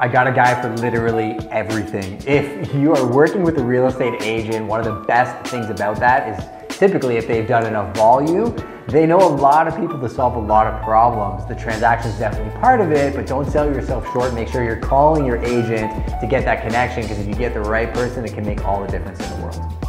I got a guy for literally everything. If you are working with a real estate agent, one of the best things about that is typically if they've done enough volume, they know a lot of people to solve a lot of problems. The transaction is definitely part of it, but don't sell yourself short. Make sure you're calling your agent to get that connection because if you get the right person, it can make all the difference in the world.